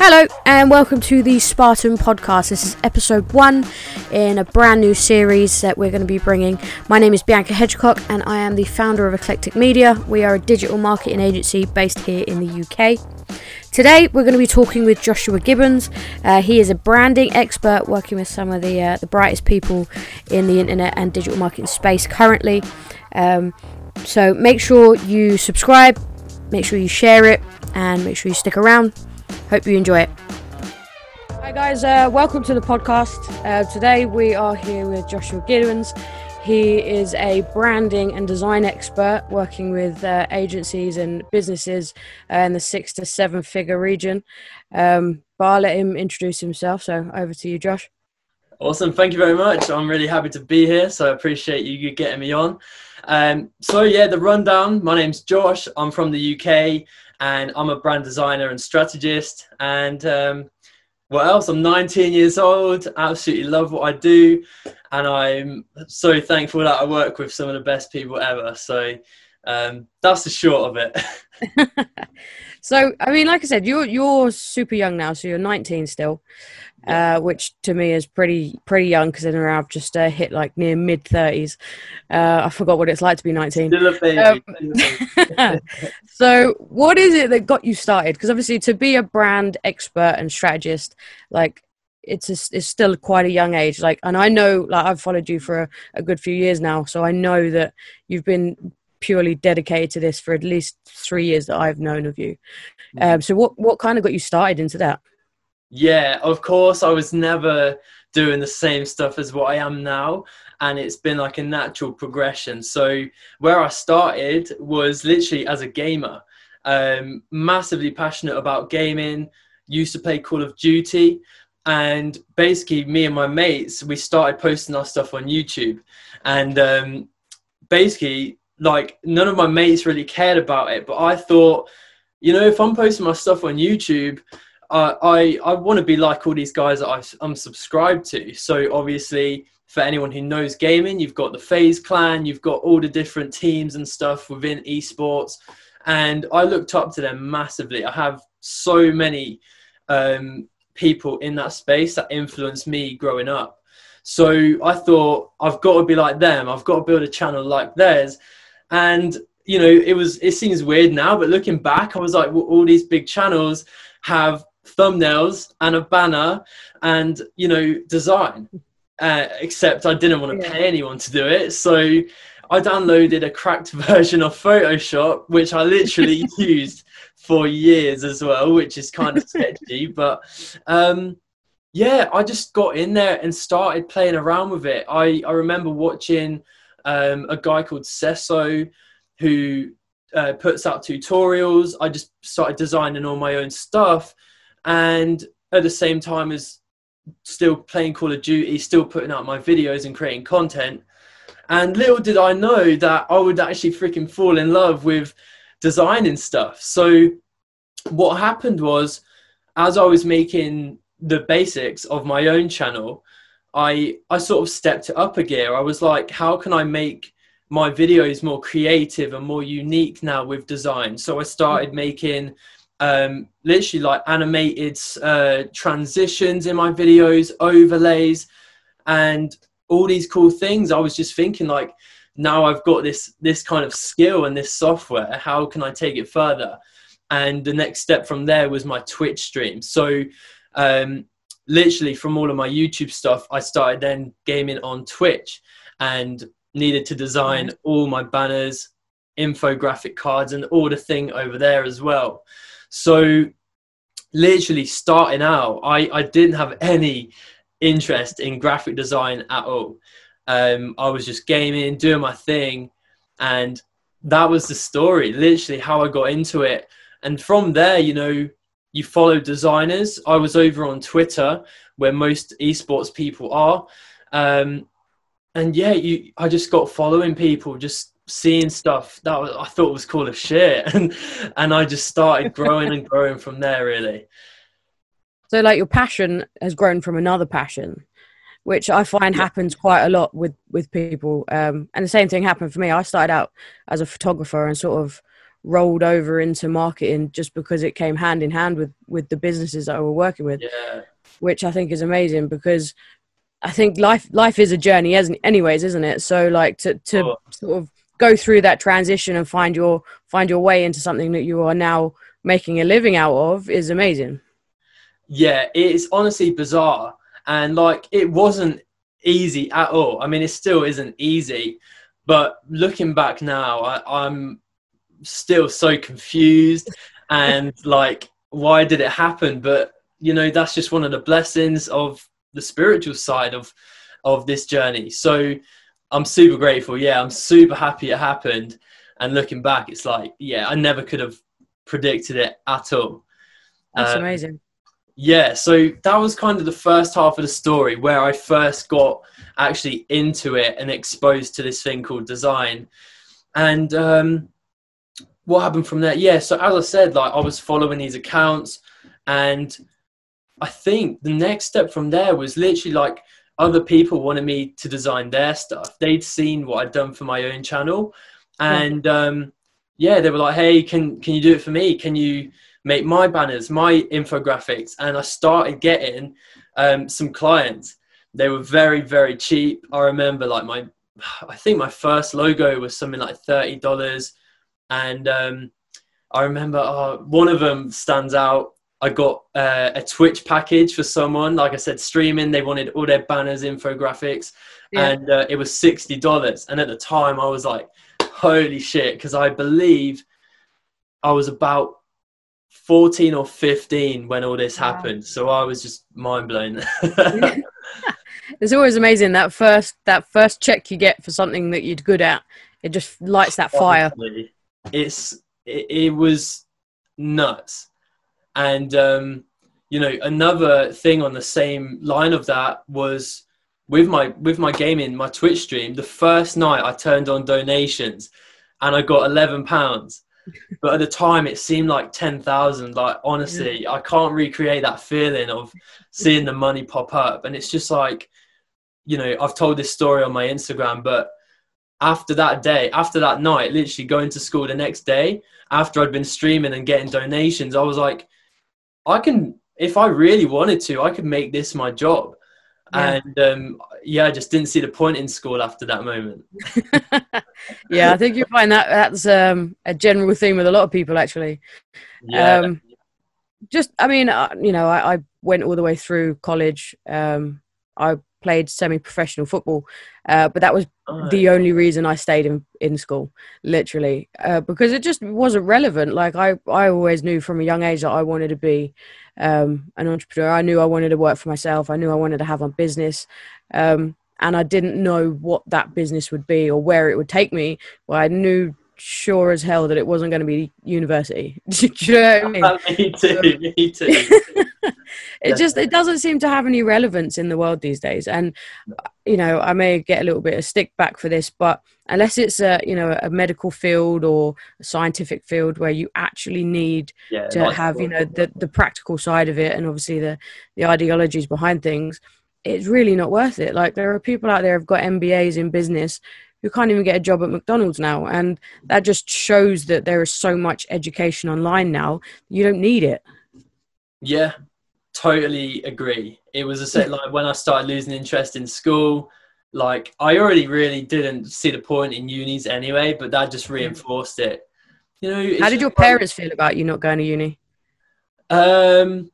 Hello, and welcome to the Spartan Podcast. This is episode one in a brand new series that we're going to be bringing. My name is Bianca Hedgecock, and I am the founder of Eclektic Media. We are a digital marketing agency based here in the UK. Today, we're going to be talking with Joshua Gibbons. Uh, he is a branding expert working with some of the uh, the brightest people in the internet and digital marketing space currently. Um, so make sure you subscribe, make sure you share it, and make sure you stick around. Hope you enjoy it. Hi guys, uh, welcome to the podcast. Uh, today we are here with Joshua Gibbons. He is a branding and design expert working with uh, agencies and businesses uh, in the six to seven figure region. Um, but I'll let him introduce himself. So over to you, Josh. Awesome. Thank you very much. I'm really happy to be here. So I appreciate you getting me on. Um, so, yeah, the rundown my name's Josh. I'm from the UK and I'm a brand designer and strategist. And um, what else? I'm 19 years old, absolutely love what I do, and I'm so thankful that I work with some of the best people ever. So um, that's the short of it. so, I mean, like I said, you're you're super young now, so you're 19 still uh, which to me is pretty pretty young because then I've just uh, hit like near mid thirties. Uh, I forgot what it's like to be nineteen. Still a baby. Um, so, what is it that got you started? Because obviously, to be a brand expert and strategist, like it's a, it's still quite a young age. Like, and I know, like, I've followed you for a, a good few years now, so I know that you've been purely dedicated to this for at least three years that I've known of you. Mm-hmm. Um, so, what what kind of got you started into that? Yeah, of course, I was never doing the same stuff as what I am now. And it's been like a natural progression. So, where I started was literally as a gamer, um, massively passionate about gaming, used to play Call of Duty. And basically, me and my mates, we started posting our stuff on YouTube. And um, basically, like, none of my mates really cared about it. But I thought, you know, if I'm posting my stuff on YouTube, I I want to be like all these guys that i am subscribed to. So obviously, for anyone who knows gaming, you've got the FaZe Clan, you've got all the different teams and stuff within esports, and I looked up to them massively. I have so many um, people in that space that influenced me growing up. So I thought I've got to be like them. I've got to build a channel like theirs, and you know, it was it seems weird now, but looking back, I was like, well, all these big channels have thumbnails and a banner and you know design. Uh, except i didn't want to yeah. pay anyone to do it so i downloaded a cracked version of photoshop which i literally used for years as well which is kind of sketchy but um, yeah i just got in there and started playing around with it. I, I remember watching um, a guy called sesso who uh, puts out tutorials. I just started designing all my own stuff and at the same time as still playing Call of Duty, still putting out my videos and creating content. And little did I know that I would actually freaking fall in love with designing stuff. So what happened was, as I was making the basics of my own channel, I I sort of stepped it up a gear. I was like, how can I make my videos more creative and more unique now with design? So I started making um, literally like animated uh, transitions in my videos, overlays, and all these cool things. I was just thinking like, now I've got this this kind of skill and this software. How can I take it further? And the next step from there was my Twitch stream. So, um, literally from all of my YouTube stuff, I started then gaming on Twitch and needed to design all my banners, infographic cards, and all the thing over there as well. So literally starting out, I, I didn't have any interest in graphic design at all. Um, I was just gaming, doing my thing, and that was the story. Literally, how I got into it, and from there, you know, you follow designers. I was over on Twitter, where most esports people are, um, and yeah, you. I just got following people, just seeing stuff that I thought was cool as shit, and and I just started growing and growing from there. Really. So, like, your passion has grown from another passion, which I find yeah. happens quite a lot with with people. Um, and the same thing happened for me. I started out as a photographer and sort of rolled over into marketing just because it came hand in hand with with the businesses that I were working with. Yeah. Which I think is amazing because I think life life is a journey, as anyways, isn't it? So like to to oh. sort of go through that transition and find your find your way into something that you are now making a living out of is amazing. Yeah, it's honestly bizarre, and like it wasn't easy at all. I mean, it still isn't easy, but looking back now, I, I'm still so confused and like, why did it happen? But you know, that's just one of the blessings of the spiritual side of of this journey. So I'm super grateful. Yeah, I'm super happy it happened. And looking back, it's like, yeah, I never could have predicted it at all. That's um, amazing. Yeah, so that was kind of the first half of the story where I first got actually into it and exposed to this thing called design. And um, what happened from there? Yeah, so as I said, like I was following these accounts, and I think the next step from there was literally like other people wanted me to design their stuff. They'd seen what I'd done for my own channel, and um, yeah, they were like, "Hey, can can you do it for me? Can you make my banners, my infographics?" And I started getting um, some clients. They were very very cheap. I remember like my, I think my first logo was something like thirty dollars, and um, I remember uh, one of them stands out. I got uh, a Twitch package for someone. Like I said, streaming. They wanted all their banners, infographics, yeah. and uh, it was sixty dollars. And at the time, I was like, "Holy shit!" Because I believe I was about fourteen or fifteen when all this wow. happened. So I was just mind blown. it's always amazing that first that first check you get for something that you're good at. It just lights that fire. It's it, it was nuts and um, you know, another thing on the same line of that was with my with my gaming, my Twitch stream. The first night I turned on donations, and I got eleven pounds. But at the time, it seemed like ten thousand. Like honestly. I can't recreate that feeling of seeing the money pop up, and it's just like, you know, I've told this story on my Instagram, but after that day, after that night, literally going to school the next day, after I'd been streaming and getting donations, I was like, I can, if I really wanted to, I could make this my job. Yeah. And um, yeah, I just didn't see the point in school after that moment. yeah, I think you find that that's um, a general theme with a lot of people, actually. Yeah. Um, just, I mean, uh, you know, I, I, went all the way through college. Um, I played semi-professional football, uh, but that was oh, the only reason I stayed in, in school, literally, uh, because it just wasn't relevant. Like I, I always knew from a young age that I wanted to be um, an entrepreneur. I knew I wanted to work for myself. I knew I wanted to have a business, um, and I didn't know what that business would be or where it would take me. Well, I knew sure as hell that it wasn't going to be university. Do you know what I mean? me too. me too. it just it doesn't seem to have any relevance in the world these days and you know i may get a little bit of stick back for this but unless it's a you know a medical field or a scientific field where you actually need yeah, to have you know the, the practical side of it and obviously the the ideologies behind things it's really not worth it like there are people out there who've got mbas in business who can't even get a job at McDonald's now. And that just shows that there is so much education online now. You don't need it. Yeah, totally agree. It was a set like when I started losing interest in school, like I already really didn't see the point in unis anyway, but that just reinforced it. You know, how did your parents feel about you not going to uni? Um,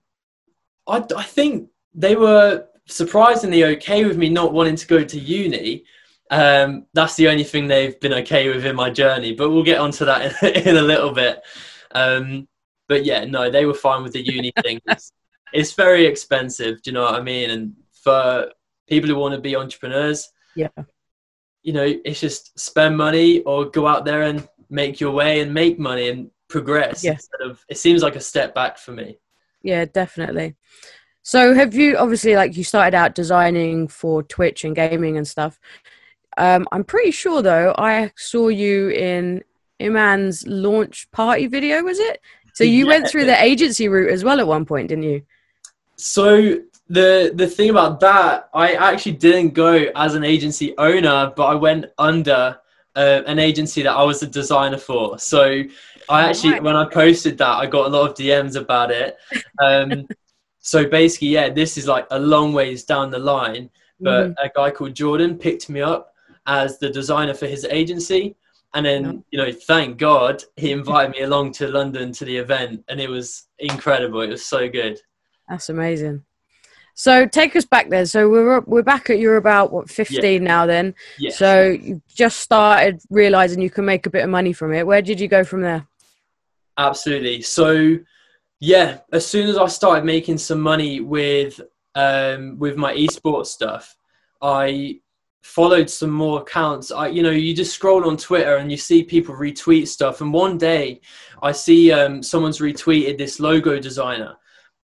I, I think they were surprisingly okay with me not wanting to go to uni. Um, that's the only thing they've been okay with in my journey, but we'll get onto that in, in a little bit. Um, but yeah, no, they were fine with the uni thing. It's, it's very expensive. Do you know what I mean? And for people who want to be entrepreneurs, yeah, you know, it's just spend money or go out there and make your way and make money and progress. Yeah. Instead of, it seems like a step back for me. Yeah, definitely. So have you obviously like you started out designing for Twitch and gaming and stuff. Um, I'm pretty sure though I saw you in Iman's launch party video, was it? So you yeah. went through the agency route as well at one point, didn't you? So the the thing about that, I actually didn't go as an agency owner, but I went under uh, an agency that I was a designer for. So I actually, when I posted that, I got a lot of DMs about it. Um, so basically, yeah, this is like a long ways down the line, but mm-hmm. a guy called Jordan picked me up as the designer for his agency. And then, you know, thank God he invited me along to London to the event, and it was incredible. It was so good. That's amazing. So take us back then. So we're we're back at you're about what 15 yeah. now then. Yes. So you just started realizing you can make a bit of money from it. Where did you go from there? Absolutely. So yeah, as soon as I started making some money with um, with my esports stuff, I followed some more accounts. I, you know, you just scroll on Twitter and you see people retweet stuff. And one day, I see um, someone's retweeted this logo designer,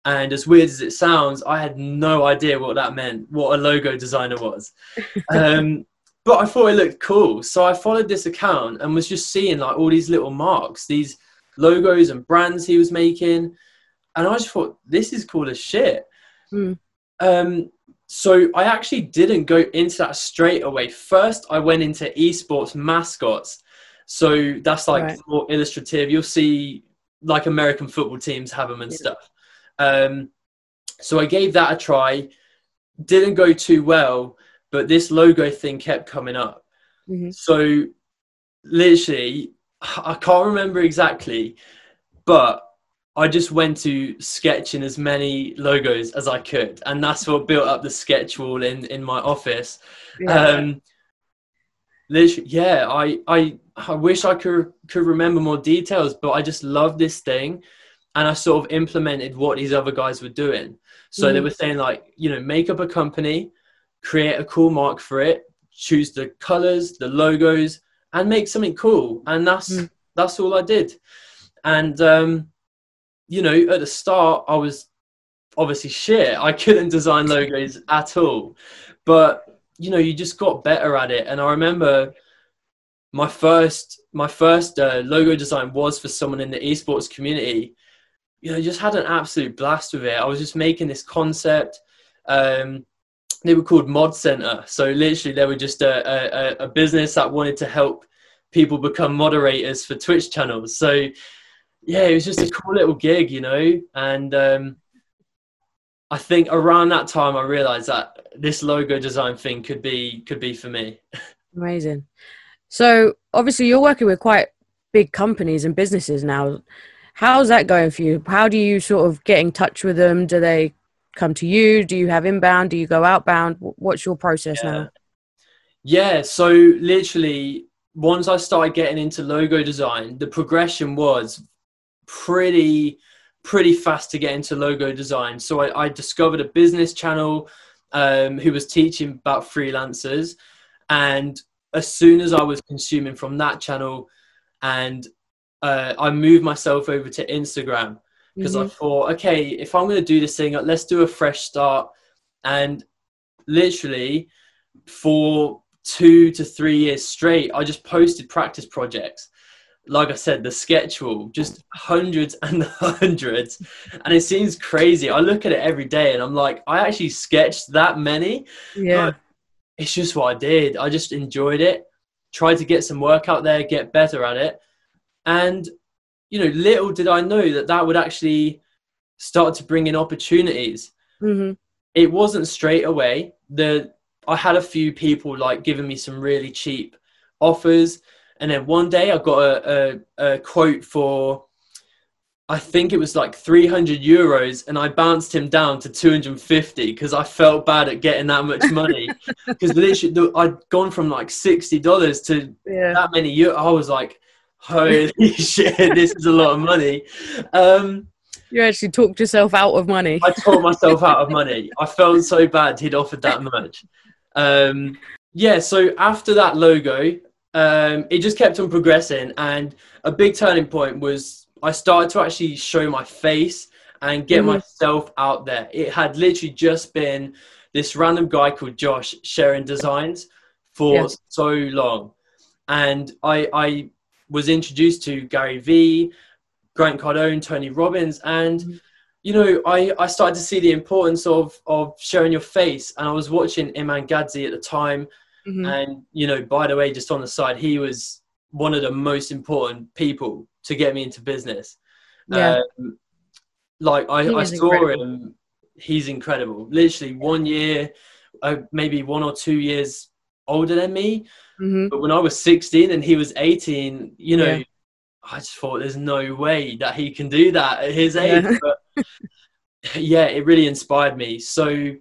and as weird as it sounds, I had no idea what that meant, what a logo designer was. um, but I thought it looked cool. So I followed this account and was just seeing like all these little marks, these logos and brands he was making. And I just thought, this is cool as shit. Mm. Um, so I actually didn't go into that straight away. First, I went into esports mascots. So that's like right. more illustrative. You'll see like American football teams have them and yeah. stuff. Um, so I gave that a try. Didn't go too well, but this logo thing kept coming up. Mm-hmm. So literally, I can't remember exactly, but I just went to sketching as many logos as I could, and that's what built up the sketch wall in in my office. Yeah. Um, literally, yeah, I I I wish I could could remember more details, but I just love this thing and I sort of implemented what these other guys were doing. So mm. they were saying like, you know, make up a company, create a cool mark for it, choose the colors, the logos, and make something cool. And that's mm. that's all I did. And um, you know, at the start, I was obviously shit. I couldn't design logos at all, but you know, you just got better at it. And I remember my first my first uh, logo design was for someone in the esports community you know, just had an absolute blast with it. I was just making this concept. Um, they were called Mod Center. So literally, they were just a, a, a, business that wanted to help people become moderators for Twitch channels. So yeah, it was just a cool little gig, you know. And um, I think around that time, I realized that this logo design thing could be could be for me. Amazing. So obviously, you're working with quite big companies and businesses now. How's that going for you? How do you sort of get in touch with them? Do they come to you? Do you have inbound? Do you go outbound? What's your process yeah. now? Yeah, so literally, once I started getting into logo design, the progression was pretty pretty fast to get into logo design. So I, I discovered a business channel um, who was teaching about freelancers, and as soon as I was consuming from that channel and uh, I moved myself over to Instagram because mm-hmm. I thought, okay, if I'm going to do this thing, let's do a fresh start. And literally, for two to three years straight, I just posted practice projects. Like I said, the sketch wall, just hundreds and hundreds. And it seems crazy. I look at it every day and I'm like, I actually sketched that many. Yeah. it's just what I did. I just enjoyed it, tried to get some work out there, get better at it. And, you know, little did I know that that would actually start to bring in opportunities. Mm-hmm. It wasn't straight away. The I had a few people like giving me some really cheap offers, and then one day I got a, a, a quote for I think it was like 300 euros, and I bounced him down to 250 because I felt bad at getting that much money. Because literally, I'd gone from like $60 to yeah. that many euros. I was like, holy shit, this is a lot of money. Um, you actually talked yourself out of money. I talked myself out of money. I felt so bad he'd offered that much. Um, yeah, so after that logo, um, it just kept on progressing. And a big turning point was I started to actually show my face and get mm-hmm. myself out there. It had literally just been this random guy called Josh sharing designs for yeah. so long. And I, I was introduced to Gary Vee, Grant Cardone, Tony Robbins, and mm-hmm. you know, I, I started to see the importance of of showing your face. And I was watching Iman Gadzhi at the time, mm-hmm. and you know, by the way, just on the side, he was one of the most important people to get me into business. Yeah. Um, like I, I saw incredible. him. He's incredible. Literally one year, uh, maybe one or two years older than me. hmm But when I was 16 and he was 18, you know, Yeah. I just thought there's no way that he can do that at his Yeah. age. But yeah, it really inspired me. So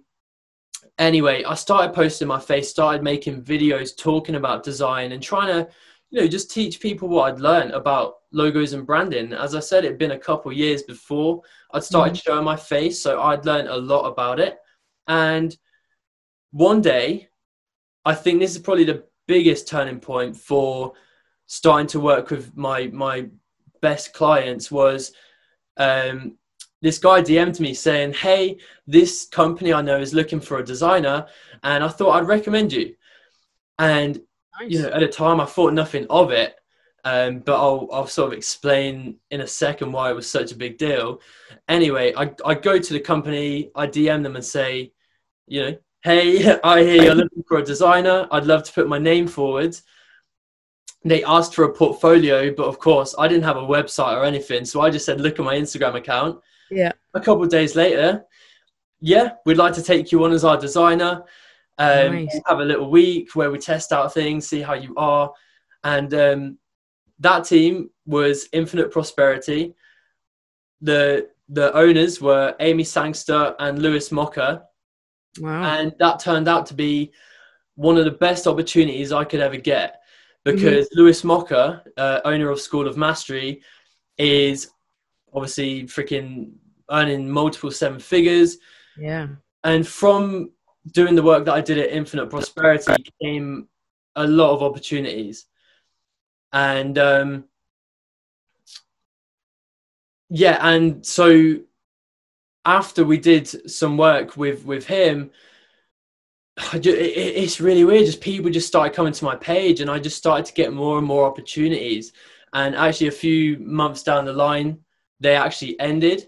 anyway, I started posting my face, started making videos talking about design and trying to, you know, just teach people what I'd learned about logos and branding. As I said, it'd been a couple years before I'd started showing my face, so I'd learned a lot about it. And one day, I think this is probably the biggest turning point for starting to work with my my best clients was um, this guy DM'd me saying, "Hey, this company I know is looking for a designer, and I thought I'd recommend you." And Nice. you know, at the time, I thought nothing of it, um, but I'll I'll sort of explain in a second why it was such a big deal. Anyway, I I go to the company, I DM them and say, you know, hey, I hear you're looking for a designer. I'd love to put my name forward. They asked for a portfolio, but of course, I didn't have a website or anything, so I just said, look at my Instagram account. Yeah. A couple of days later, yeah, we'd like to take you on as our designer. Um, Nice. have a little week where we test out things, see how you are, and um, that team was Infinite Prosperity. The the owners were Amy Sangster and Lewis Mocker, Wow. and that turned out to be one of the best opportunities I could ever get because Lewis Mocker, uh, owner of School of Mastery, is obviously freaking earning multiple seven figures yeah. and from doing the work that I did at Infinite Prosperity came a lot of opportunities. And um, yeah, and so after we did some work with with him, I ju- it, it- it's really weird. Just people just started coming to my page, and I just started to get more and more opportunities. And actually, a few months down the line, they actually ended.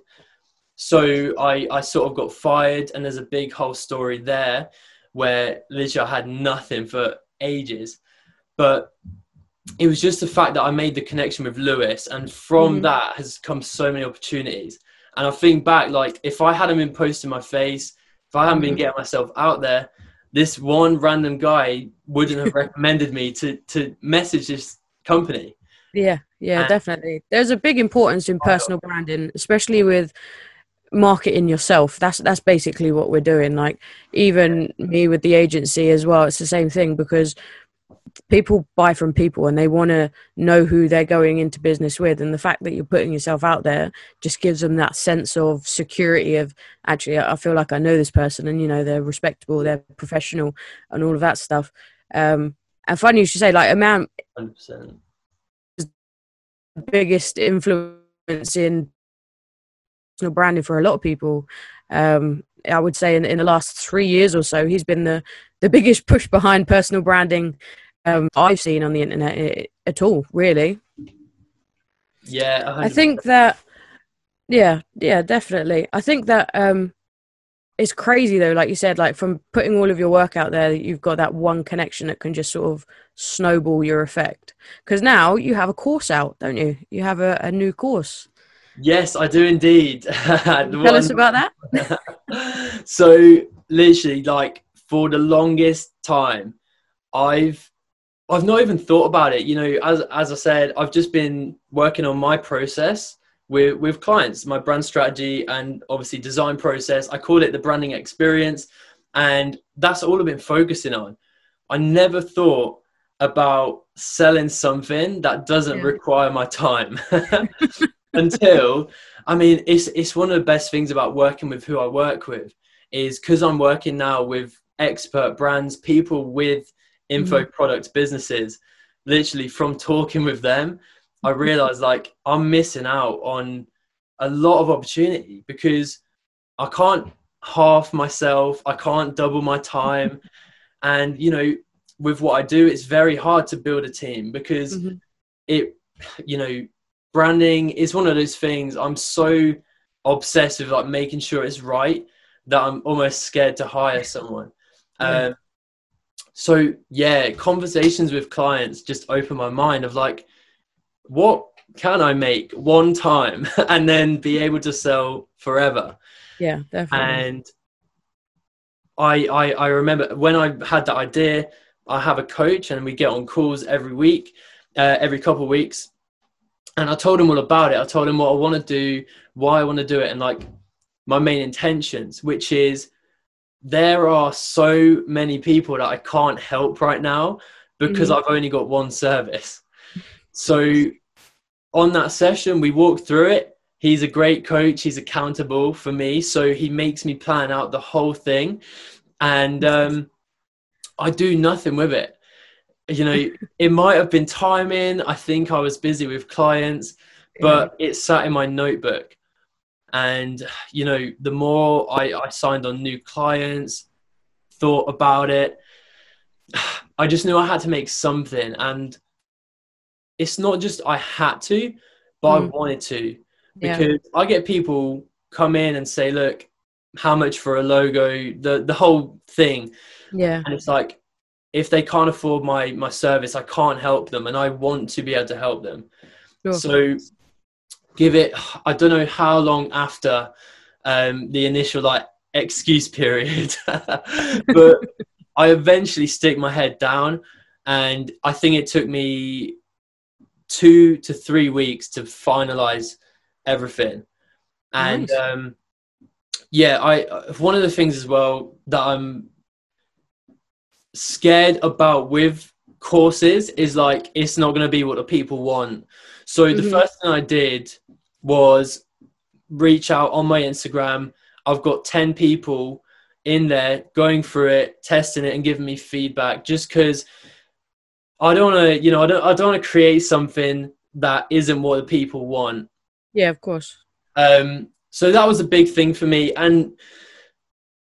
So I, I sort of got fired, and there's a big whole story there where literally I had nothing for ages. But it was just the fact that I made the connection with Lewis, and from Mhm. that has come so many opportunities. And I think back, like if I hadn't been posting my face, if I hadn't been Mhm. getting myself out there, this one random guy wouldn't have recommended me to to message this company. Yeah, yeah, And- definitely. There's a big importance in personal branding, especially with marketing yourself. That's that's basically what we're doing. Like even me with the agency as well, it's the same thing because people buy from people and they want to know who they're going into business with and the fact that you're putting yourself out there just gives them that sense of security of actually I feel like I know this person and you know they're respectable, they're professional and all of that stuff. Um and funny you should say like Iman Hundred percent. Biggest influence in personal branding for a lot of people. Um, I would say in, in the last three years or so, he's been the, the biggest push behind personal branding um, I've seen on the internet at all, really. Yeah, I think that, yeah, yeah, definitely. I think that um, it's crazy though, like you said, like from putting all of your work out there, you've got that one connection that can just sort of snowball your effect. Because now you have a course out, don't you? You have a, a new course. Yes, I do indeed. Tell us about that. so literally like for the longest time i've i've not even thought about it you know as as i said i've just been working on my process with with clients my brand strategy and obviously design process i call it the branding experience and that's all i've been focusing on i never thought about selling something that doesn't Yeah. require my time until I mean, it's it's one of the best things about working with who I work with is because I'm working now with expert brands, people with info mm-hmm. product businesses. Literally, from talking with them, I realized like I'm missing out on a lot of opportunity because I can't half myself, I can't double my time, and you know, with what I do, it's very hard to build a team because Mhm. it, you know, branding is one of those things i'm so obsessed with like making sure it's right that i'm almost scared to hire someone Yeah. um, so yeah conversations with clients just open my mind of like what can I make one time and then be able to sell forever? Yeah, definitely. And I, I, I remember when I had that idea, I have a coach and we get on calls every week, uh, every couple of weeks. And I told him all about it. I told him what I want to do, why I want to do it, and like my main intentions, which is there are so many people that I can't help right now because mm-hmm. I've only got one service. So on that session, we walked through it. He's a great coach. He's accountable for me. So he makes me plan out the whole thing. And um, I do nothing with it. You know, it might have been timing. I think I was busy with clients, but it sat in my notebook. And, you know, the more I, I signed on new clients, thought about it, I just knew I had to make something. And it's not just I had to, but mm. I wanted to because yeah. I get people come in and say, "Look, how much for a logo?" The the whole thing. Yeah. And it's like if they can't afford my my service, I can't help them, and I want to be able to help them. Sure. So give it. I don't know how long after um, the initial like excuse period, but I eventually stick my head down, and I think it took me two to three weeks to finalize everything. And nice. um, yeah, I one of the things as well that I'm scared about with courses is like it's not going to be what the people want. So mm-hmm. the first thing I did was reach out on my Instagram. I've got 10 people in there going through it, testing it and giving me feedback just cuz I don't want to, you know, I don't, I don't want to create something that isn't what the people want. Yeah, of course. Um, so that was a big thing for me, and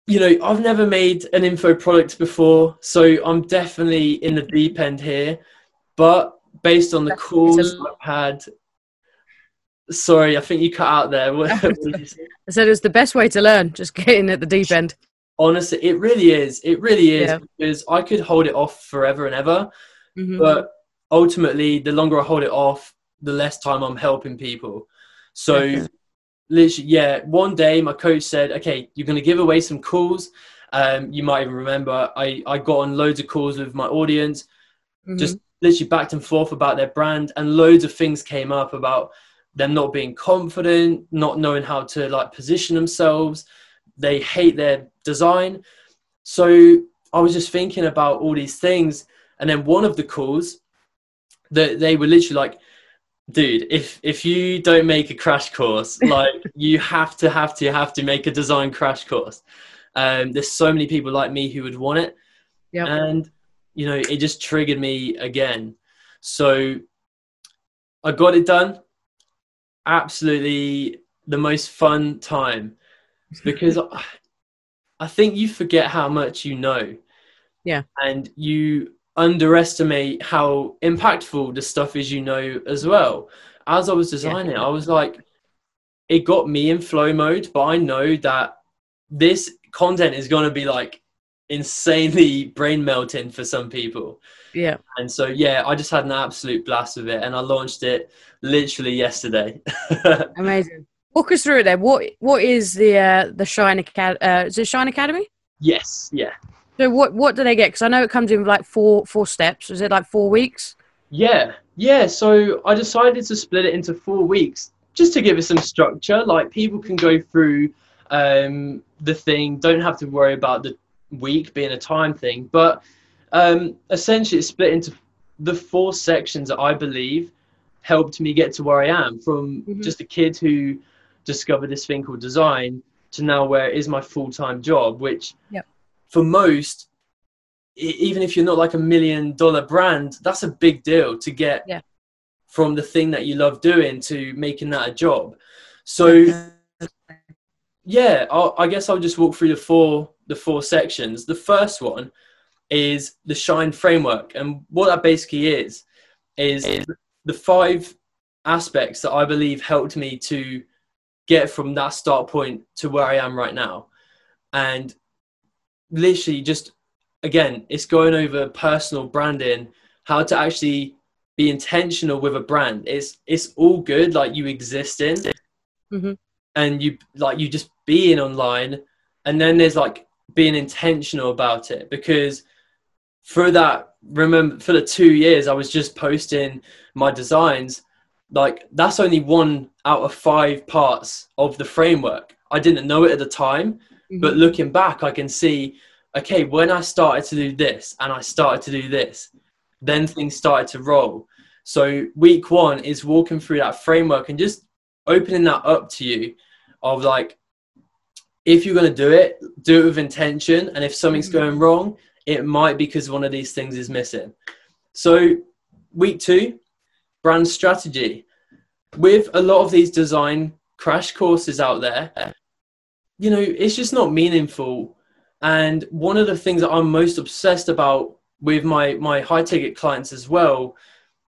you know, I've never made an info product before, so I'm definitely in the deep end here. But based on the calls I've had, sorry, I think you cut out there. I said it was the best way to learn, just getting at the deep end. Honestly, it really is. It really is yeah. because I could hold it off forever and ever. Mm-hmm. But ultimately, the longer I hold it off, the less time I'm helping people. So, okay. literally, yeah, one day my coach said, okay, you're going to give away some calls. Um, you might even remember I, I got on loads of calls with my audience, mm-hmm. just literally backed and forth about their brand, and loads of things came up about them not being confident, not knowing how to like position themselves. They hate their design. So I was just thinking about all these things and then one of the calls that they were literally like, dude, if if you don't make a crash course, like you have to have to have to make a design crash course. Um, there's so many people like me who would want it. Yeah. And you know, it just triggered me again. So I got it done. Absolutely the most fun time because I think you forget how much you know. Yeah. And you underestimate how impactful the stuff is you know as well. As I was designing yeah. it, I was like, it got me in flow mode, but I know that this content is going to be like insanely brain melting for some people. Yeah. And so, yeah, I just had an absolute blast with it and I launched it literally yesterday. Amazing. Walk us through it then. What What is the uh, the Shine Academy? Uh, is it Shine Academy? Yes. Yeah. So what what do they get? Because I know it comes in like four four steps. Is it like four weeks? Yeah, yeah. So I decided to split it into four weeks just to give it some structure. Like people can go through um, the thing, don't have to worry about the week being a time thing. But um, essentially, it's split into the four sections that I believe helped me get to where I am from mm-hmm. just a kid who discovered this thing called design to now where it is my full time job, which yep for most, even if you're not like a million dollar brand, that's a big deal to get yeah. from the thing that you love doing to making that a job. So, yeah, I'll, I guess I'll just walk through the four the four sections. The first one is the Shine framework, and what that basically is is the five aspects that I believe helped me to get from that start point to where I am right now. And literally just again, it's going over personal branding, how to actually be intentional with a brand. It's it's all good, like you exist in, mm-hmm. and you like you just being online, and then there's like being intentional about it because for that remember for the two years I was just posting my designs like that's only one out of five parts of the framework I didn't know it at the time mm-hmm. but looking back I can see okay when I started to do this and I started to do this then things started to roll so week one is walking through that framework and just opening that up to you of like if you're going to do it do it with intention and if something's mm-hmm. going wrong it might be because one of these things is missing. So, week two, brand strategy. With a lot of these design crash courses out there, you know, it's just not meaningful. And one of the things that I'm most obsessed about with my, my high ticket clients as well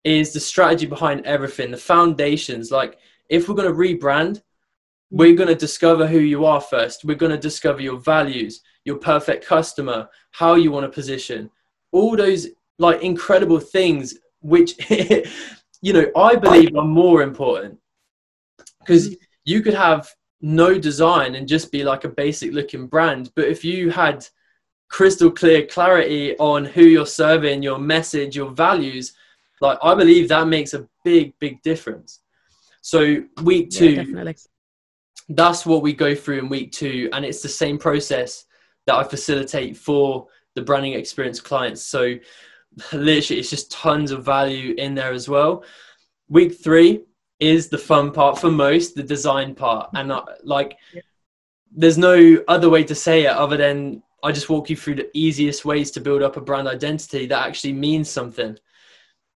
is the strategy behind everything, the foundations. Like, if we're going to rebrand, we're going to discover who you are first. We're going to discover your values, your perfect customer, how you want to position, all those like incredible things, which, you know, I believe are more important because mm. you could have no design and just be like a basic looking brand. But if you had crystal clear clarity on who you're serving, your message, your values, like I believe that makes a big, big difference. So week two, yeah, that's what we go through in week two, and it's the same process that I facilitate for the branding experience clients. So literally, it's just tons of value in there as well. Week three is the fun part for most, the design part, and uh, like, there's no other way to say it other than I just walk you through the easiest ways to build up a brand identity that actually means something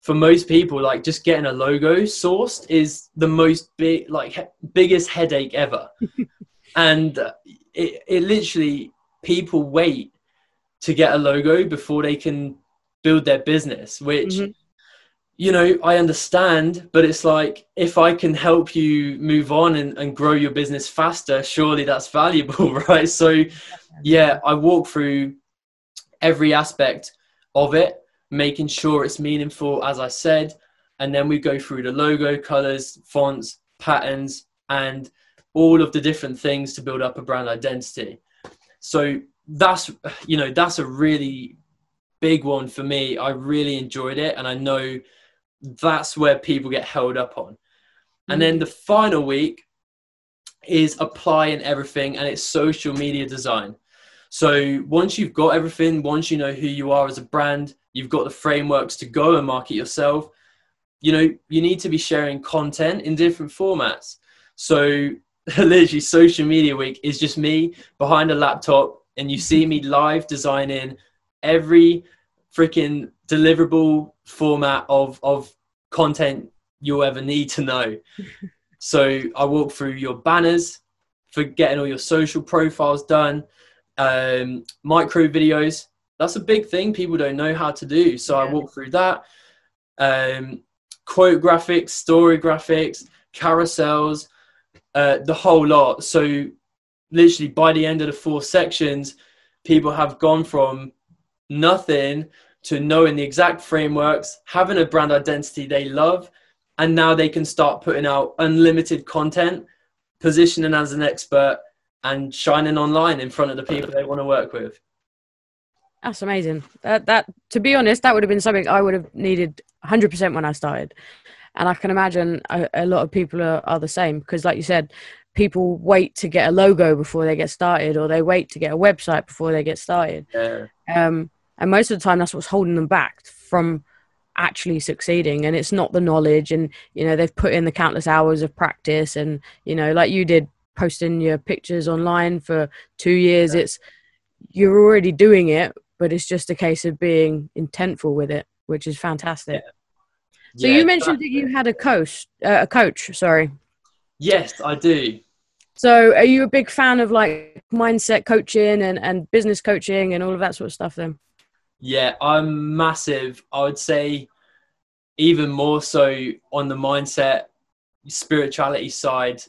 for most people, like just getting a logo sourced is the most big, like he- biggest headache ever. and it, it literally, people wait to get a logo before they can build their business, which, mm-hmm. You know, I understand, but it's like, if I can help you move on and, and grow your business faster, surely that's valuable, right? So, yeah, I walk through every aspect of it making sure it's meaningful, as I said. And then we go through the logo, colors, fonts, patterns, and all of the different things to build up a brand identity. So that's, you know, that's a really big one for me. I really enjoyed it. And I know that's where people get held up on. And then mm. the final week is applying everything and it's social media design. So once you've got everything, once you know who you are as a brand, you've got the frameworks to go and market yourself you know you need to be sharing content in different formats so literally social media week is just me behind a laptop and you see me live designing every freaking deliverable format of of content you'll ever need to know so i walk through your banners for getting all your social profiles done um, micro videos that's a big thing people don't know how to do. So yeah. I walk through that. Um, quote graphics, story graphics, carousels, uh, the whole lot. So literally by the end of the four sections, people have gone from nothing to knowing the exact frameworks, having a brand identity they love, and now they can start putting out unlimited content, positioning as an expert, and shining online in front of the people they want to work with. That's amazing. That that to be honest, that would have been something I would have needed 100% when I started. And I can imagine a, a lot of people are, are the same because, like you said, people wait to get a logo before they get started, or they wait to get a website before they get started. Yeah. Um, and most of the time, that's what's holding them back from actually succeeding. And it's not the knowledge, and you know they've put in the countless hours of practice, and you know, like you did, posting your pictures online for two years. Yeah. It's you're already doing it but it's just a case of being intentful with it, which is fantastic. Yeah. So yeah, you mentioned that you had a coach, uh, a coach. Sorry. Yes, I do. So, are you a big fan of like mindset coaching and, and business coaching and all of that sort of stuff then? Yeah, I'm massive. I would say even more so on the mindset, spirituality side.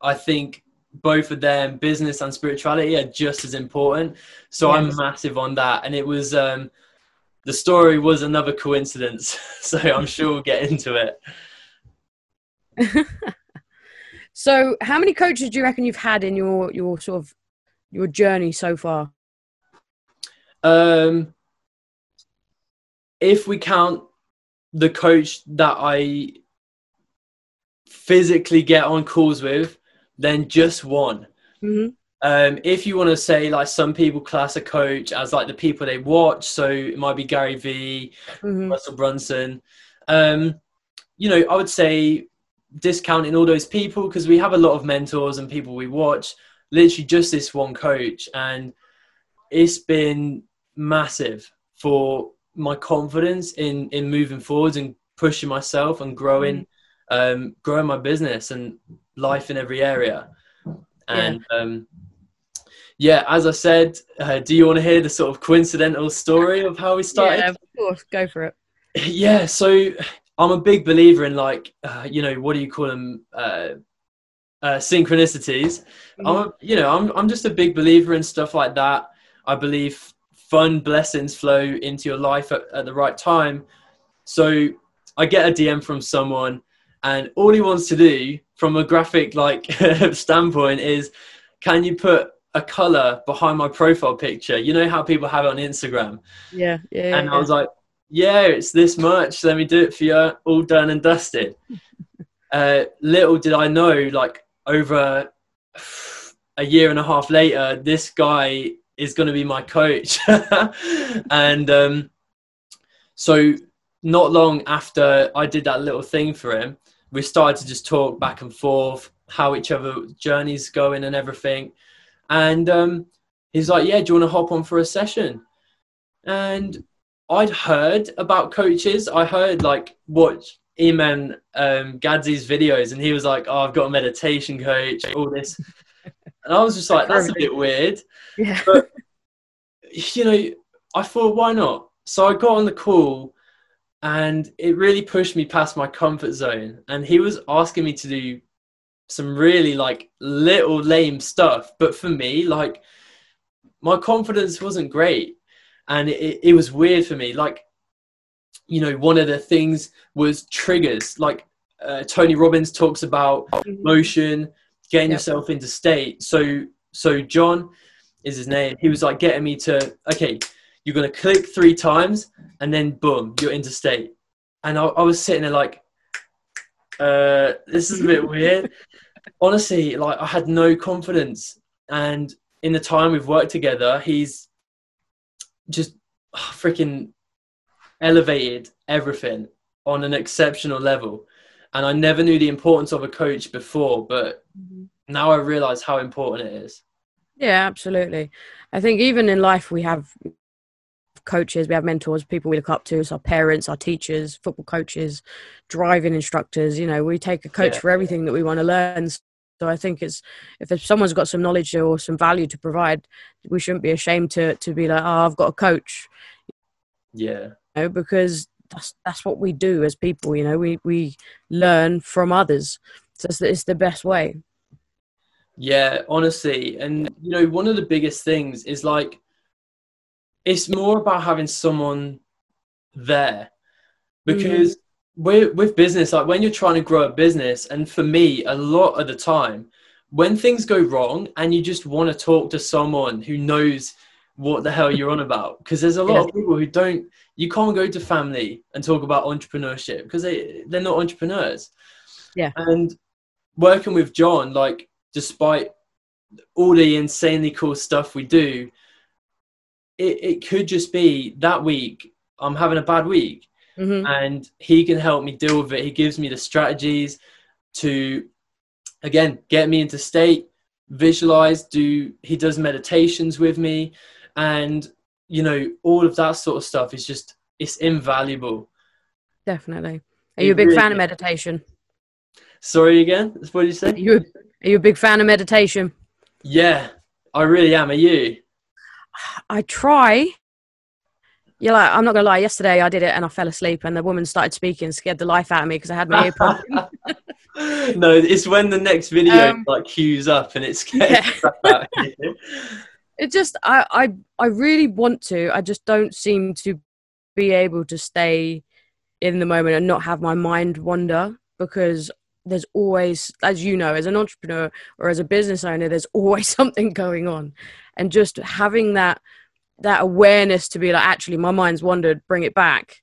I think both of them, business and spirituality, are just as important. So yes. I'm massive on that. And it was, um, the story was another coincidence. So I'm sure we'll get into it. so, how many coaches do you reckon you've had in your your sort of your journey so far? Um, if we count the coach that I physically get on calls with, then just one. Mm-hmm. Um, if you want to say like some people class a coach as like the people they watch, so it might be Gary Vee, mm-hmm. Russell Brunson. Um, you know, I would say discounting all those people because we have a lot of mentors and people we watch. Literally, just this one coach, and it's been massive for my confidence in in moving forwards and pushing myself and growing, mm. um, growing my business and life in every area. And yeah, um, yeah as I said, uh, do you want to hear the sort of coincidental story of how we started? Yeah, of course, go for it. Yeah, so I'm a big believer in like, uh, you know, what do you call them? Uh, uh, synchronicities. Mm-hmm. I'm, you know, I'm, I'm just a big believer in stuff like that. I believe fun blessings flow into your life at, at the right time. So I get a DM from someone, and all he wants to do from a graphic like standpoint is, can you put a color behind my profile picture? You know how people have it on Instagram. Yeah, yeah. And yeah. I was like, yeah, it's this much. Let me do it for you. All done and dusted. uh, little did I know, like over a year and a half later, this guy is going to be my coach. and um, so, not long after I did that little thing for him, we started to just talk back and forth how each other journeys going and everything. And um, he's like, "Yeah, do you want to hop on for a session?" And I'd heard about coaches. I heard like watch Iman um, Gadzhi's videos, and he was like, "Oh, I've got a meditation coach, all this," and I was just like, "That's a bit weird." Yeah. But you know, I thought, why not? So I got on the call, and it really pushed me past my comfort zone. And he was asking me to do some really like little lame stuff, but for me, like my confidence wasn't great and it, it was weird for me like you know one of the things was triggers like uh, tony robbins talks about mm-hmm. motion getting yep. yourself into state so so john is his name he was like getting me to okay you're going to click three times and then boom you're into state and i, I was sitting there like uh, this is a bit weird honestly like i had no confidence and in the time we've worked together he's just oh, freaking elevated everything on an exceptional level. And I never knew the importance of a coach before, but mm-hmm. Now I realize how important it is. Yeah, absolutely. I think even in life, we have coaches, we have mentors, people we look up to, our parents, our teachers, football coaches, driving instructors. You know, we take a coach yeah. for everything that we want to learn. So I think it's if someone's got some knowledge or some value to provide, we shouldn't be ashamed to to be like, oh, I've got a coach. Yeah. You know, because that's that's what we do as people. You know, we we learn from others. So it's, it's the best way. Yeah, honestly, and you know, one of the biggest things is like, it's more about having someone there, because. Mm with, with business, like when you're trying to grow a business, and for me, a lot of the time, when things go wrong and you just want to talk to someone who knows what the hell you're on about, because there's a lot yeah. of people who don't, you can't go to family and talk about entrepreneurship because they, they're not entrepreneurs. Yeah. And working with John, like, despite all the insanely cool stuff we do, it, it could just be that week, I'm having a bad week mm-hmm. and he can help me deal with it. He gives me the strategies to, again, get me into state, visualize, do, he does meditations with me. And, you know, all of that sort of stuff is just, it's invaluable. Definitely. Are you a big really fan of meditation? Sorry again? What did you say? Are you, are you a big fan of meditation? Yeah, I really am. Are you? I try yeah, like I'm not gonna lie. Yesterday I did it and I fell asleep, and the woman started speaking, scared the life out of me because I had my earpod. no, it's when the next video um, like cues up and it's scared yeah. It just, I, I, I really want to. I just don't seem to be able to stay in the moment and not have my mind wander because there's always as you know as an entrepreneur or as a business owner there's always something going on. And just having that that awareness to be like actually my mind's wandered bring it back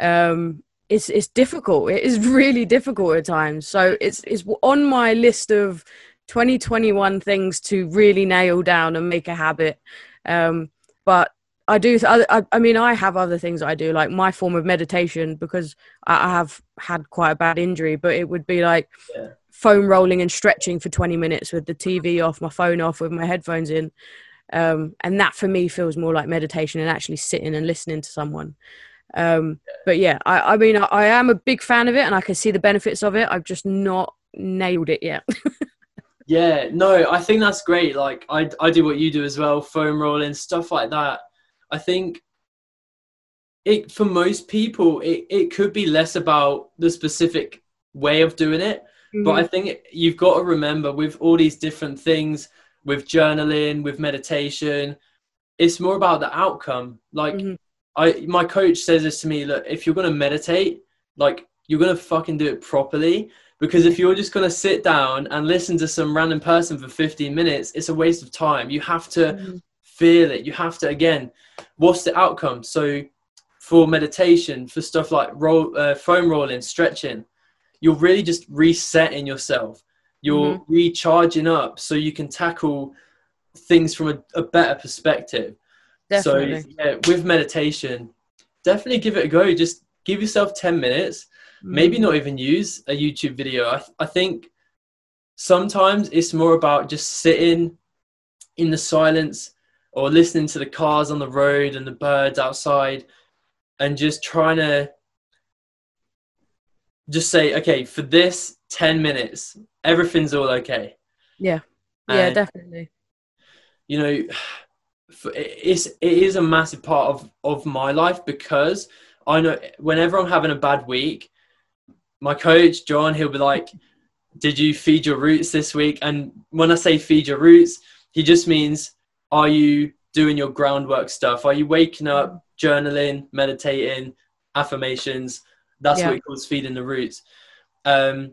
um it's it's difficult. It is really difficult at times. So it's it's on my list of 2021 things to really nail down and make a habit. Um but I do. I, I mean, I have other things I do, like my form of meditation, because I have had quite a bad injury. But it would be like yeah. foam rolling and stretching for 20 minutes with the TV off, my phone off, with my headphones in, um, and that for me feels more like meditation and actually sitting and listening to someone. Um, but yeah, I, I mean, I, I am a big fan of it, and I can see the benefits of it. I've just not nailed it yet. yeah, no, I think that's great. Like I, I do what you do as well, foam rolling stuff like that I think it for most people it, it could be less about the specific way of doing it. Mm-hmm. But I think you've got to remember with all these different things, with journaling, with meditation, it's more about the outcome. Like mm-hmm. I my coach says this to me, look, if you're gonna meditate, like you're gonna fucking do it properly. Because if you're just gonna sit down and listen to some random person for 15 minutes, it's a waste of time. You have to mm-hmm feel it. You have to again, what's the outcome? So for meditation, for stuff like roll, uh, foam rolling, stretching, you're really just resetting yourself. You're mm-hmm. recharging up so you can tackle things from a, a better perspective. Definitely. So yeah, with meditation, definitely give it a go. Just give yourself 10 minutes. Mm-hmm. Maybe not even use a YouTube video. I, I think sometimes it's more about just sitting in the silence or listening to the cars on the road and the birds outside and just trying to just say okay for this 10 minutes everything's all okay. Yeah. Yeah and, definitely. you know it's it is a massive part of of my life because i know whenever i'm having a bad week my coach john he'll be like did you feed your roots this week? And when i say feed your roots he just means are you doing your groundwork stuff? Are you waking up, journaling, meditating, affirmations? That's yeah. what he calls feeding the roots. Um,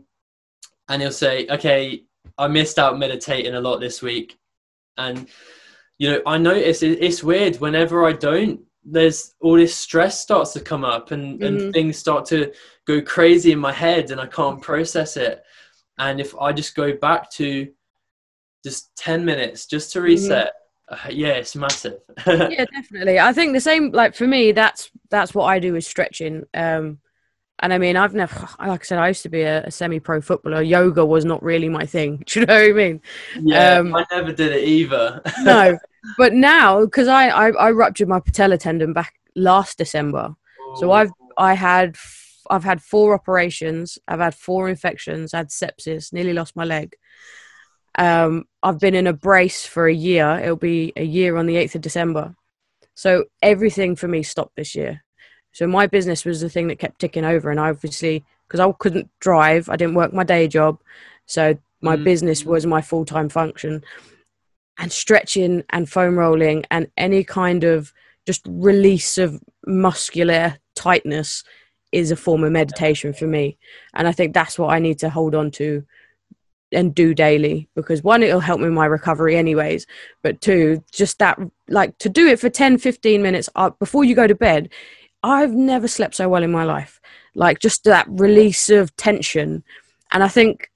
and he'll say, okay, I missed out meditating a lot this week. And, you know, I notice it, it's weird whenever I don't, there's all this stress starts to come up and, mm-hmm. and things start to go crazy in my head and I can't process it. And if I just go back to just 10 minutes just to mm-hmm. reset, mm-hmm uh, yeah, it's massive. yeah, definitely. I think the same. Like for me, that's that's what I do is stretching. Um, and I mean, I've never, like I said, I used to be a, a semi-pro footballer. Yoga was not really my thing. Do you know what I mean? Yeah, um, I never did it either. no, but now because I, I I ruptured my patella tendon back last December, oh. so I've I had I've had four operations. I've had four infections. I had sepsis. Nearly lost my leg. Um, I've been in a brace for a year. It'll be a year on the 8th of December. So everything for me stopped this year. So my business was the thing that kept ticking over. And I obviously, because I couldn't drive, I didn't work my day job. So my mm. business was my full time function. And stretching and foam rolling and any kind of just release of muscular tightness is a form of meditation for me. And I think that's what I need to hold on to and do daily because one it'll help me my recovery anyways but two just that like to do it for 10 15 minutes uh, before you go to bed i've never slept so well in my life. Like just that release of tension. And i think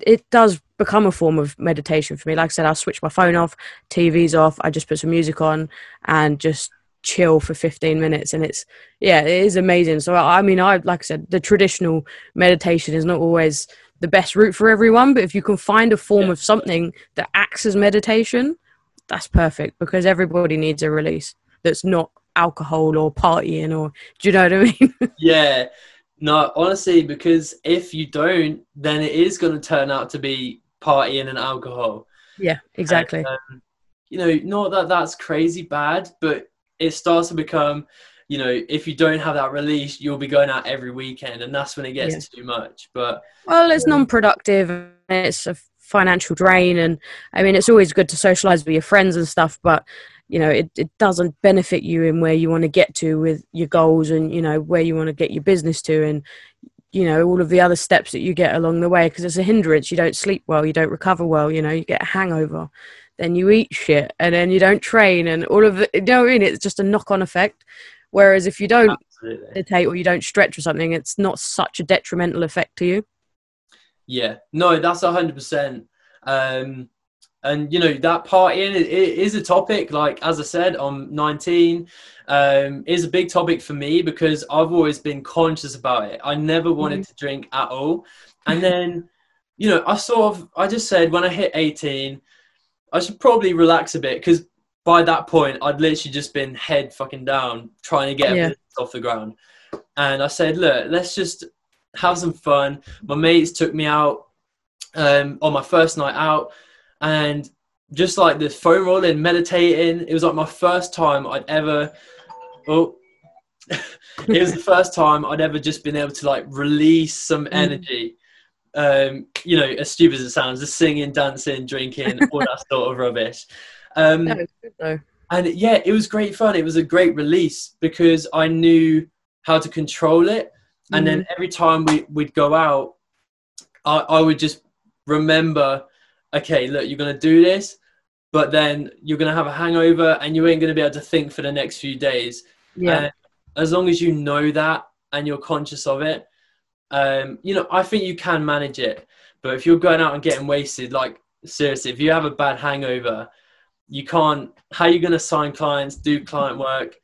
it does become a form of meditation for me. Like i said i'll switch my phone off tv's off i just put some music on and just chill for 15 minutes. And it's yeah it is amazing. So i mean i like i said the traditional meditation is not always the best route for everyone, but if you can find a form yeah. of something that acts as meditation, that's perfect because everybody needs a release that's not alcohol or partying or do you know what I mean? yeah. No, honestly, because if you don't, then it is going to turn out to be partying and alcohol. Yeah, exactly. And, um, you know, not that that's crazy bad, but it starts to become you know, if you don't have that release, you'll be going out every weekend, and that's when it gets yeah. too much. But well, it's um, non-productive. It's a financial drain, and I mean, it's always good to socialize with your friends and stuff. But you know it, it doesn't benefit you in where you want to get to with your goals and you know where you want to get your business to and you know all of the other steps that you get along the way because it's a hindrance you don't sleep well you don't recover well you know you get a hangover then you eat shit and then you don't train and all of it you know what i mean it's just a knock-on effect whereas if you don't Absolutely. meditate or you don't stretch or something it's not such a detrimental effect to you Yeah, no, that's a hundred percent. Um, and you know that partying it, it is a topic. Like as I said, I'm 19. Um, is a big topic for me because I've always been conscious about it. I never wanted to drink at all, and then you know I sort of I just said when I hit 18, I should probably relax a bit because by that point I'd literally just been head fucking down trying to get Yeah. off the ground, and I said, look, let's just have some fun. My mates took me out um, on my first night out, and just like the foam rolling, meditating. It was like my first time I'd ever. Oh, it was the first time I'd ever just been able to like release some Mm. energy. Um, you know, as stupid as it sounds, just singing, dancing, drinking, all that sort of rubbish. Um, no, though. and yeah, it was great fun. It was a great release because I knew how to control it. And then every time we, we'd go out, I, I would just remember, okay, look, you're going to do this, but then you're going to have a hangover and you ain't going to be able to think for the next few days. yeah And as long as you know that and you're conscious of it, um, you know, I think you can manage it. But if you're going out and getting wasted, like seriously, if you have a bad hangover, you can't. How are you going to sign clients, do client work?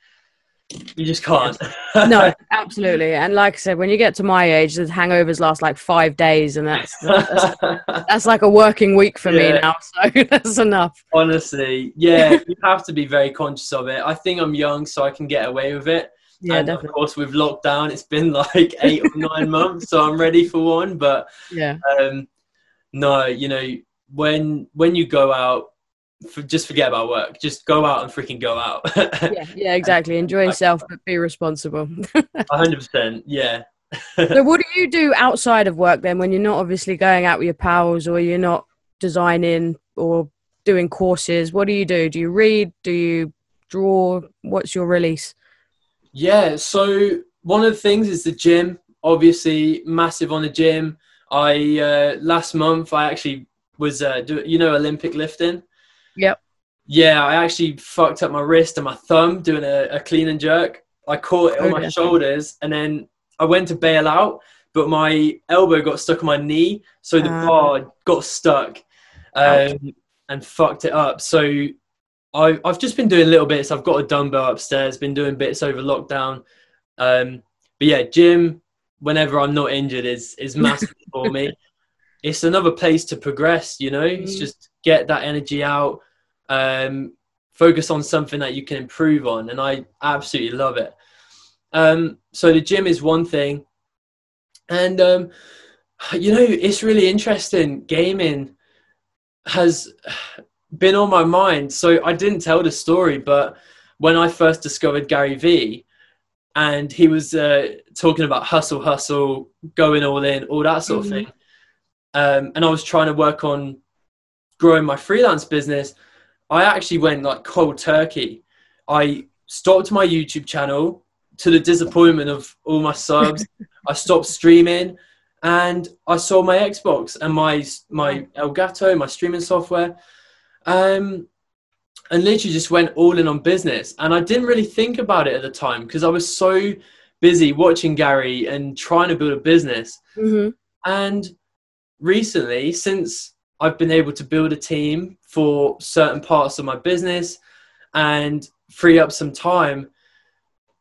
You just can't. no absolutely and like i said when you get to my age the hangovers last like five days and that's that's, that's like a working week for me now so that's enough Honestly, yeah, you have to be very conscious of it. I think I'm young, so I can get away with it. yeah and definitely of course, with lockdown, it's been like eight or nine months, so I'm ready for one. But yeah um, no, you know, when when you go out, for, just forget about work. Just go out and freaking go out. yeah yeah exactly enjoy yourself but be responsible hundred percent. Yeah. so what do you do outside of work then when you're not obviously going out with your pals or you're not designing or doing courses what do you do do you read do you draw what's your release Yeah. So one of the things is the gym. Obviously, massive on the gym. I uh, last month I actually was uh, do, you know Olympic lifting. Yep. Yeah, I actually fucked up my wrist and my thumb doing a, a clean and jerk. I caught it on Oh, my dear. shoulders and then I went to bail out, but my elbow got stuck on my knee, so the Ah. bar got stuck um, and fucked it up. So I, I've just been doing little bits. I've got a dumbbell upstairs, been doing bits over lockdown. Um, but yeah, gym, whenever I'm not injured, is, is massive for me. It's another place to progress, you know, it's Mm. just get that energy out, um, focus on something that you can improve on. And I absolutely love it. Um, so the gym is one thing. And, um, you know, it's really interesting. Gaming has been on my mind. So I didn't tell the story, but when I first discovered Gary Vee, and he was uh, talking about hustle, hustle, going all in, all that sort of Mhm. thing. Um, and I was trying to work on growing my freelance business. I actually went like cold turkey. I stopped my YouTube channel to the disappointment of all my subs. I stopped streaming and I sold my Xbox and my my Elgato, my streaming software. Um, and literally just went all in on business. And I didn't really think about it at the time because I was so busy watching Gary and trying to build a business. hmm And recently, since I've been able to build a team for certain parts of my business and free up some time,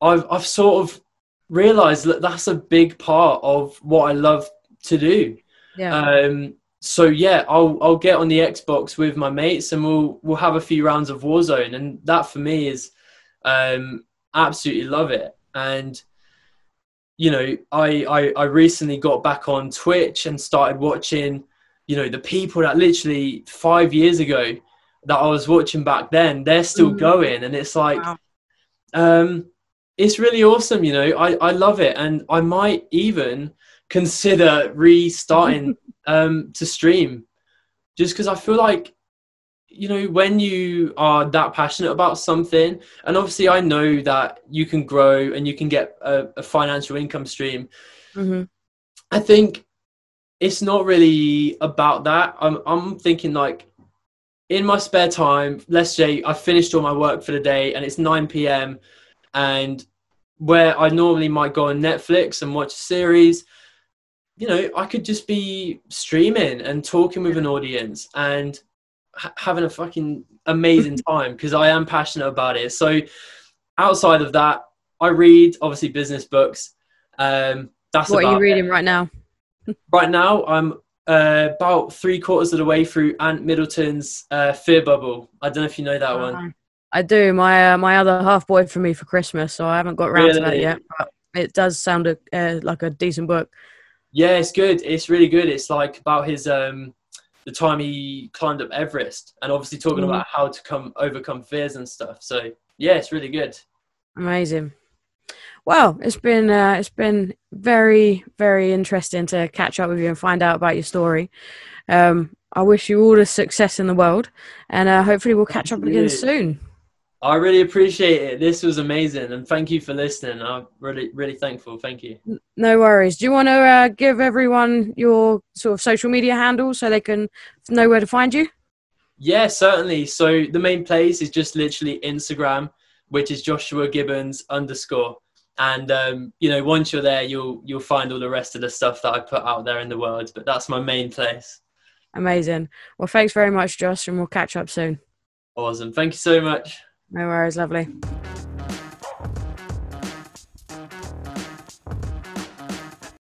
I've, I've sort of realized that that's a big part of what I love to do. yeah Um, so yeah, I'll I'll get on the Xbox with my mates and we'll we'll have a few rounds of Warzone, and that for me is um, absolutely love it. And you know, I, I I recently got back on Twitch and started watching, you know, the people that literally five years ago that I was watching back then, they're still Mhm. going, and it's like, Wow. um, it's really awesome. You know, I I love it, and I might even consider restarting um, to stream, just because I feel like you know when you are that passionate about something and obviously i know that you can grow and you can get a, a financial income stream hmm i think it's not really about that i'm, I'm thinking like in my spare time let's say i finished all my work for the day and it's 9 p.m and where i normally might go on netflix and watch a series you know i could just be streaming and talking with an audience and ha- having a fucking amazing time because I am passionate about it. So outside of that, I read obviously business books. Um, that's What are you reading it. right now? Right now. I'm uh, about three quarters of the way through Ant Middleton's uh, Fear Bubble. I don't know if you know that one. I do. My uh, my other half boy for me for Christmas, so I haven't got around to that yet. But it does sound a, uh, like a decent book. Yeah, it's good. It's really good. It's like about his um, the time he climbed up Everest, and obviously talking Mhm. about how to come overcome fears and stuff. So yeah, it's really good. Amazing. Well, it's been uh, it's been very very interesting to catch up with you and find out about your story. Um, I wish you all the success in the world, and uh, hopefully we'll catch up again soon. I really appreciate it. This was amazing, and thank you for listening. I'm really, really thankful. Thank you. No worries. Do you want to uh, give everyone your sort of social media handle so they can know where to find you? Yeah, certainly. So the main place is just literally Instagram, which is Joshua Gibbons underscore. And um, you know, once you're there, you'll you'll find all the rest of the stuff that I put out there in the world. But that's my main place. Amazing. Well, thanks very much, Josh, and we'll catch up soon. Awesome. Thank you so much. No worries, lovely.